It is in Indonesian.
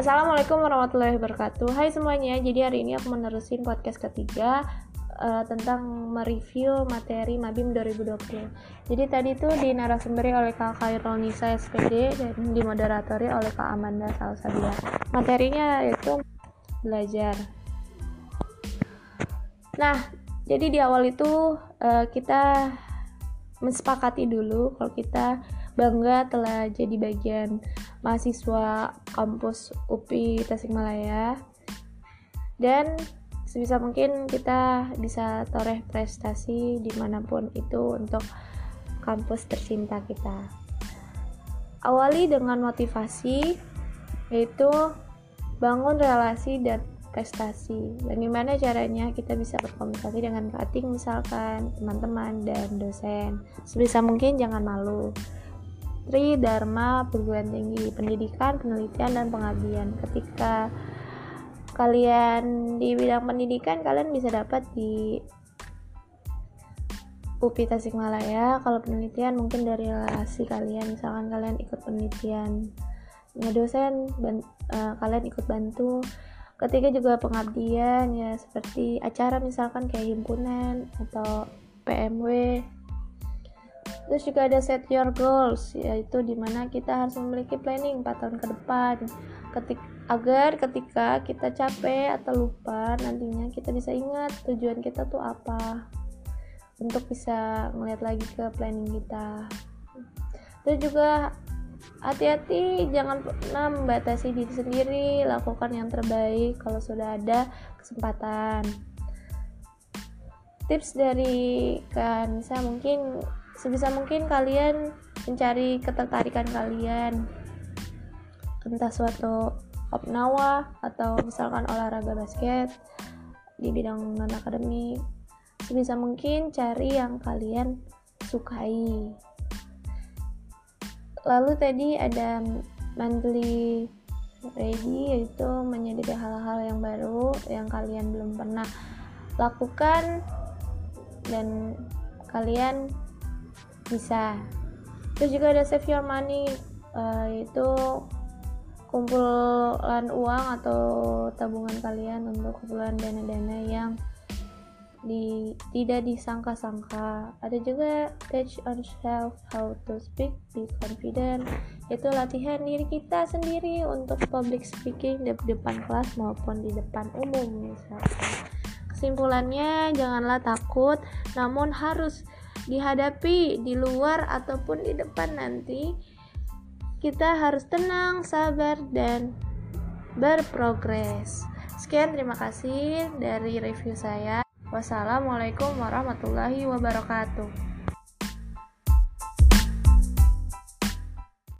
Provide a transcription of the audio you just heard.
Assalamualaikum warahmatullahi wabarakatuh. Hai semuanya, jadi hari ini aku menerusin podcast ketiga uh, Tentang mereview materi Mabim 2020 Jadi tadi tuh di narasumber oleh Kak Khairul Nisa SPD Dan dimoderatori oleh Kak Amanda Salsabila. Materinya itu belajar. Nah, jadi di awal itu uh, kita mensepakati dulu kalau kita bangga telah jadi bagian mahasiswa kampus UPI Tasikmalaya. Dan sebisa mungkin kita bisa toreh prestasi di mana pun itu untuk kampus tercinta kita. Awali dengan motivasi yaitu bangun relasi dan prestasi. Bagaimana caranya kita bisa berkomunikasi dengan cutting misalkan teman-teman dan dosen. Sebisa mungkin jangan malu Tri Dharma perguruan tinggi pendidikan penelitian dan pengabdian. Ketika kalian di bidang pendidikan kalian bisa dapat di UPI Tasikmalaya. Kalau penelitian mungkin dari relasi kalian. Misalkan kalian ikut penelitian ya dosen ban, uh, kalian ikut bantu. Ketika juga pengabdian ya seperti acara misalkan kayak himpunan atau PMW Terus juga ada set your goals, yaitu di mana kita harus memiliki planning 4 tahun ke depan. Ketik, agar ketika kita capek atau lupa, nantinya kita bisa ingat tujuan kita tuh apa. Untuk bisa melihat lagi ke planning kita. Terus juga hati-hati jangan pernah membatasi diri sendiri, lakukan yang terbaik kalau sudah ada kesempatan. Tips dari kan saya mungkin sebisa mungkin kalian mencari ketertarikan kalian. Entah suatu opnawa atau misalkan olahraga basket di bidang non akademik. Sebisa mungkin cari yang kalian sukai. Lalu tadi ada monthly ready yaitu menyadari hal-hal yang baru yang kalian belum pernah lakukan dan kalian bisa. Terus juga ada save your money uh, itu kumpulan uang atau tabungan kalian untuk kumpulan dana-dana yang di, tidak disangka-sangka. Ada juga teach on self how to speak be confident. Itu latihan diri kita sendiri untuk public speaking di depan kelas maupun di depan umum misalnya kesimpulannya janganlah takut namun harus dihadapi di luar ataupun di depan nanti kita harus tenang, sabar dan berprogres. Sekian terima kasih dari review saya. Wassalamualaikum warahmatullahi wabarakatuh.